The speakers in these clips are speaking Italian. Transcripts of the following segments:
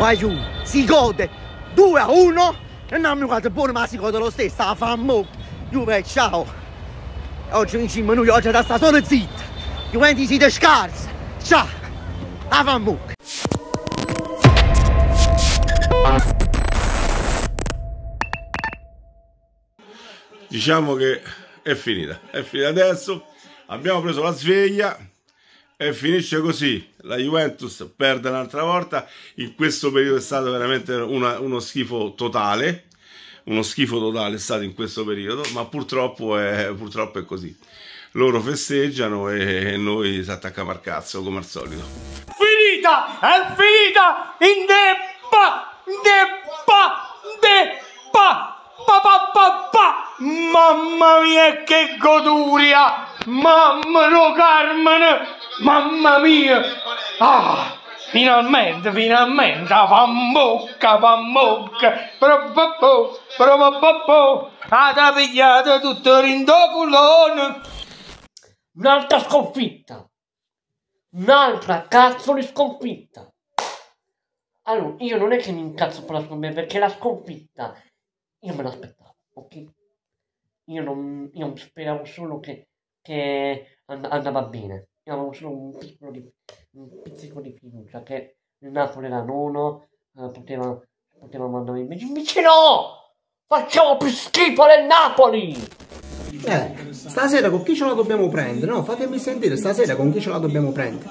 Vai si gode 2 a 1 e non mi guarda buono ma si gode lo stesso, la fammo. Juve, ciao. Oggi vinciamo noi, oggi da sta solo zitta. Juventus siete scarsi. Ciao. La fammo. Diciamo che è finita, è finita adesso. Abbiamo preso la sveglia e finisce così. La Juventus perde un'altra volta. In questo periodo è stato veramente una, uno schifo totale. Uno schifo totale è stato in questo periodo, ma purtroppo è, purtroppo è così. Loro festeggiano e noi si attacchiamo al cazzo come al solito. Finita! È finita! In deppa! Deppa! Deppa! Pa, pa, pa, pa. Mamma mia che goduria! Mamma no Carmen! Mamma mia! Ah! Finalmente, finalmente, fan bocca, propopò, propopò, ha pigliato tutto rindoculone. Un'altra sconfitta, un'altra cazzo di sconfitta. Allora, io non è che mi incazzo per la sconfitta, perché la sconfitta io me l'aspettavo, ok? Io non, io speravo solo che, che and- andava bene. Avevo solo un piccolo di, un pizzico di fiducia che il Napoli era nono, eh, poteva, poteva mandare invece. Invece no! Facciamo più schifo del Napoli! Eh, stasera con chi ce la dobbiamo prendere? No, fatemi sentire, stasera con chi ce la dobbiamo prendere?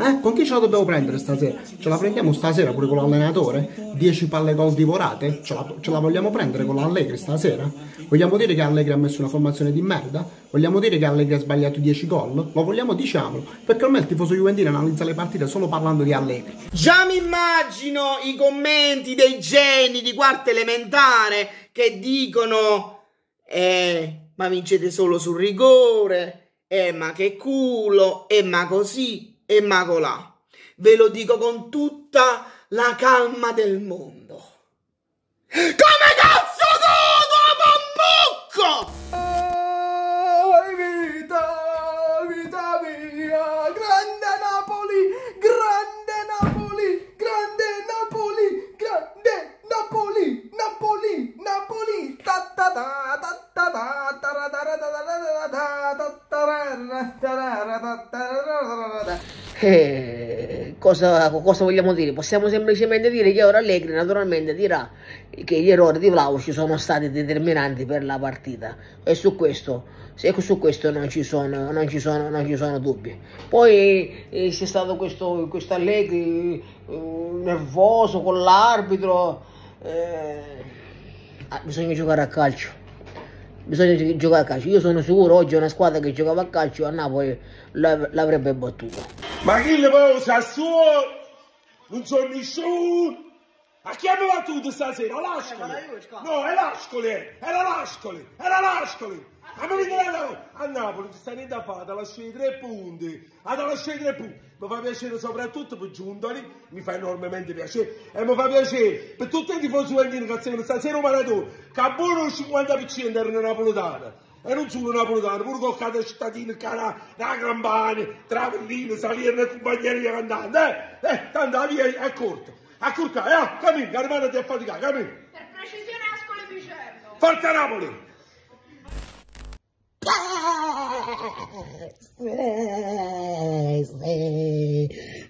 Eh? Con chi ce la dobbiamo prendere stasera? Ce la prendiamo stasera pure con l'allenatore? 10 palle gol divorate? Ce la, ce la vogliamo prendere con l'Allegri stasera? Vogliamo dire che Allegri ha messo una formazione di merda? Vogliamo dire che Allegri ha sbagliato 10 gol? Lo vogliamo diciamolo, perché ormai il tifoso juventino analizza le partite solo parlando di Allegri. Già mi immagino i commenti dei geni di quarta elementare che dicono eh, ma vincete solo sul rigore, eh ma che culo, eh ma così, e Macolà. Ve lo dico con tutta la calma del mondo. Come cazzo tu, bambucco? Eh, cosa, cosa, vogliamo dire? Possiamo semplicemente dire che ora Allegri naturalmente dirà che gli errori di Vlaovic sono stati determinanti per la partita e su questo, su questo non ci sono, non ci sono, non ci sono dubbi. Poi eh, c'è stato questo, questo Allegri eh, nervoso con l'arbitro, eh, ah, bisogna giocare a calcio bisogna giocare a calcio. Io sono sicuro oggi una squadra che giocava a calcio a Napoli l'avrebbe battuto. Ma chi le può Sassuolo? Non sono nessuno! A chi abbiamo battuto stasera? L'Ascoli? No, è l'Ascoli! Era l'Ascoli! Era l'Ascoli! A Napoli ci sta niente a fare, da lasciare tre punti, a da lasciare tre punti. Mi fa piacere soprattutto per Giuntoli, mi fa enormemente piacere, e mi fa piacere per tutti i tifosi juventini che seguono stasera maratona, che a buono il 50% erano napoletani. E non solo napoletani, pure con cada cittadino, cara, la Campania, Travellino, Salierne e compagneria cantante, eh, eh, tanto la via è corta, è corta, eh, cammino, che rimane a faticare, cammino. Per precisione Ascoli Vicenza. Forza Napoli!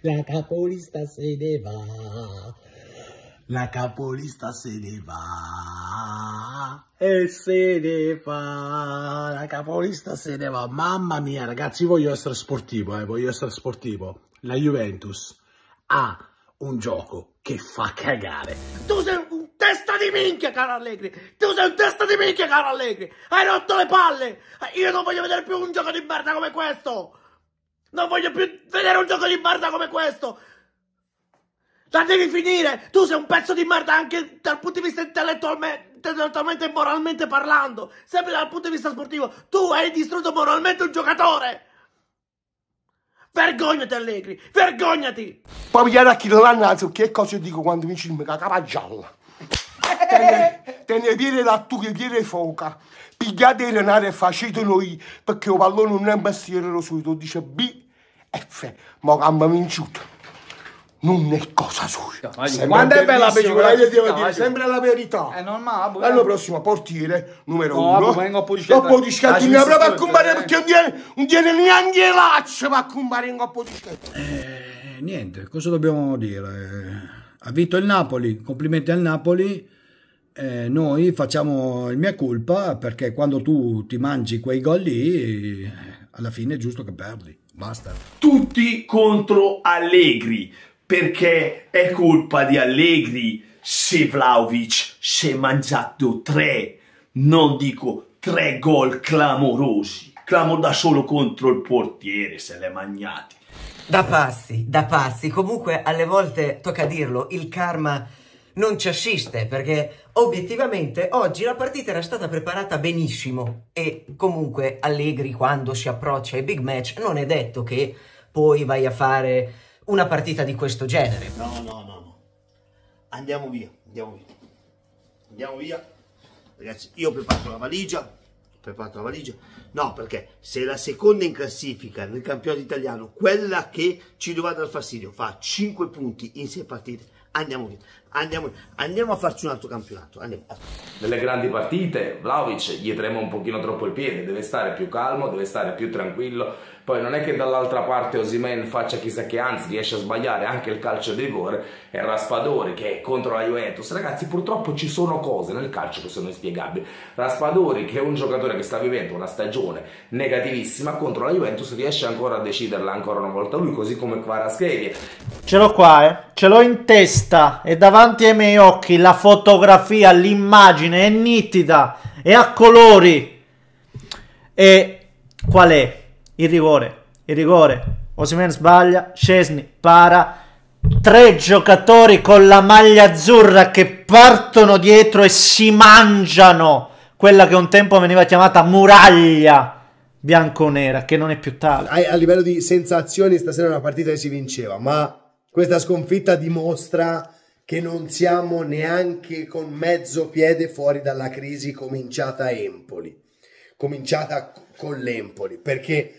La capolista se ne va. La capolista se ne va. E se ne va. La capolista se ne va. Mamma mia, ragazzi, voglio essere sportivo, eh, voglio essere sportivo. La Juventus ha un gioco che fa cagare. Tu sei un testa di minchia, caro Allegri! Tu sei un testa di minchia, caro Allegri! Hai rotto le palle! Io non voglio vedere più un gioco di merda come questo! Non voglio più vedere un gioco di merda come questo! La devi finire! Tu sei un pezzo di merda anche dal punto di vista intellettualmente, e moralmente parlando! Sempre dal punto di vista sportivo! Tu hai distrutto moralmente un giocatore! Vergognati Allegri! Vergognati! Poi pigliare a chi non l'ha che cosa dico quando mi ci la capa gialla? te ne viene la tua che viene foca. Pigliate il renare e facete noi, perché il pallone non è un mestiere lo solito, dice B, F, ma che mi vinciuto. Non è cosa sua. Quando è bella pellicola? io devo No, dire sempre la verità. Eh, normale, L'anno prossimo portiere numero No, uno. vengo. Dopo di scatti, Ah, mi proprio a eh. perché non tiene, non tiene neanche l'accia per comprare in coppo di scatti. Eh, niente, cosa dobbiamo dire? Ha vinto il Napoli, complimenti al Napoli. Eh, noi facciamo il mia colpa perché quando tu ti mangi quei gol lì, eh, alla fine è giusto che perdi. Basta. tutti contro Allegri perché è colpa di Allegri se Vlaovic si è mangiato tre, non dico tre gol clamorosi, clamo da solo contro il portiere se l'è magnati. Da pazzi, da pazzi. Comunque alle volte, tocca dirlo, il karma non ci assiste perché obiettivamente oggi la partita era stata preparata benissimo e comunque Allegri quando si approccia ai big match non è detto che poi vai a fare una partita di questo genere. No, no, no, no. Andiamo via, andiamo via. Andiamo via. Ragazzi, io ho preparato la valigia. Ho preparato la valigia. No, perché se la seconda in classifica nel campionato italiano, quella che ci dovrà dar fastidio, fa 5 punti in 6 partite, andiamo via. Andiamo, andiamo a farci un altro campionato. Andiamo. Nelle grandi partite Vlaovic gli trema un pochino troppo il piede, deve stare più calmo, deve stare più tranquillo. Poi non è che dall'altra parte Osimen faccia chissà che, anzi riesce a sbagliare anche il calcio di rigore e Raspadori che è contro la Juventus. Ragazzi, purtroppo ci sono cose nel calcio che sono inspiegabili. Raspadori, che è un giocatore che sta vivendo una stagione negativissima contro la Juventus, riesce ancora a deciderla ancora una volta lui, così come Kvaratskhelia. Ce l'ho qua, eh. Ce l'ho in testa e davanti ai miei occhi la fotografia, l'immagine è nitida, è a colori. E qual è? Il rigore. Il rigore. Osimhen sbaglia, Scesni para. Tre giocatori con la maglia azzurra che partono dietro e si mangiano quella che un tempo veniva chiamata muraglia bianconera, che non è più tale. a livello di sensazioni stasera è una partita che si vinceva, ma questa sconfitta dimostra che non siamo neanche con mezzo piede fuori dalla crisi cominciata a Empoli, cominciata con l'Empoli, perché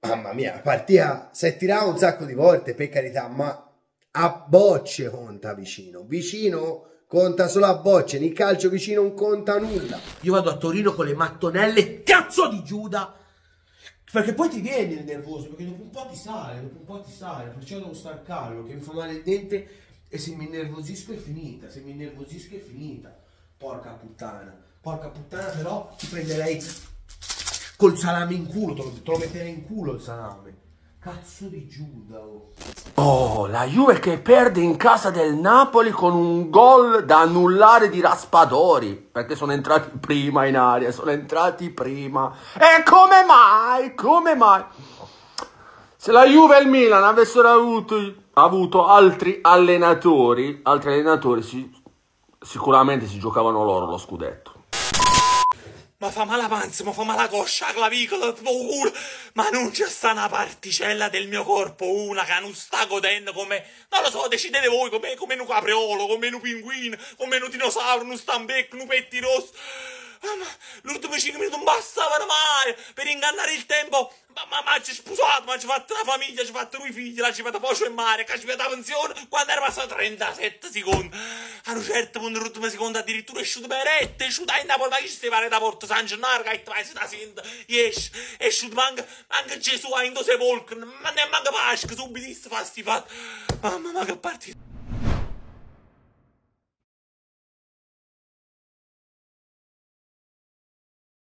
mamma mia, la partita si è tirata un sacco di volte, per carità, ma a bocce conta vicino, vicino conta solo a bocce, nel calcio vicino non conta nulla. Io vado a Torino con le mattonelle, cazzo di Giuda! Perché poi ti viene il nervoso, perché dopo un po' ti sale, dopo un po' ti sale, perciò devo star calmo, che mi fa male il dente e se mi innervosisco è finita, se mi innervosisco è finita. Porca puttana, porca puttana, però ti prenderei col salame in culo, te lo, te lo metterei in culo il salame. Cazzo di Giuda, oh. Oh, la Juve che perde in casa del Napoli con un gol da annullare di Raspadori, perché sono entrati prima in aria, sono entrati prima. E come mai? Come mai? Se la Juve e il Milan avessero avuto, avuto altri allenatori, altri allenatori si- sicuramente si giocavano loro lo scudetto. Ma fa male la panza, ma fa male la coscia, la clavicola, il culo. Ma non c'è sta una particella del mio corpo, una che non sta godendo come... Non lo so, decidete voi, come, come un capriolo, come un pinguino, come un dinosauro, un stambecco, un petti rosso. L'ultimo 5 minuti non bastavano mai per ingannare il tempo. Ma, ma, ci sposato, ma ci fatto una famiglia, ci fatto due figli, la ci fatto pocio e mare, che ci fatto la pensione quando era passato 37 secondi. A un certo punto, l'ultimo secondo, addirittura è uscito per rette, è uscito in Napoli, ma chi si pare da porta San Gennaro, che ha si da senta, esce, è uscito manca, anche Gesù ha in due sepolcri, ma ne manca Pasqua, subito fa sti fatti. Mamma, ma che partita.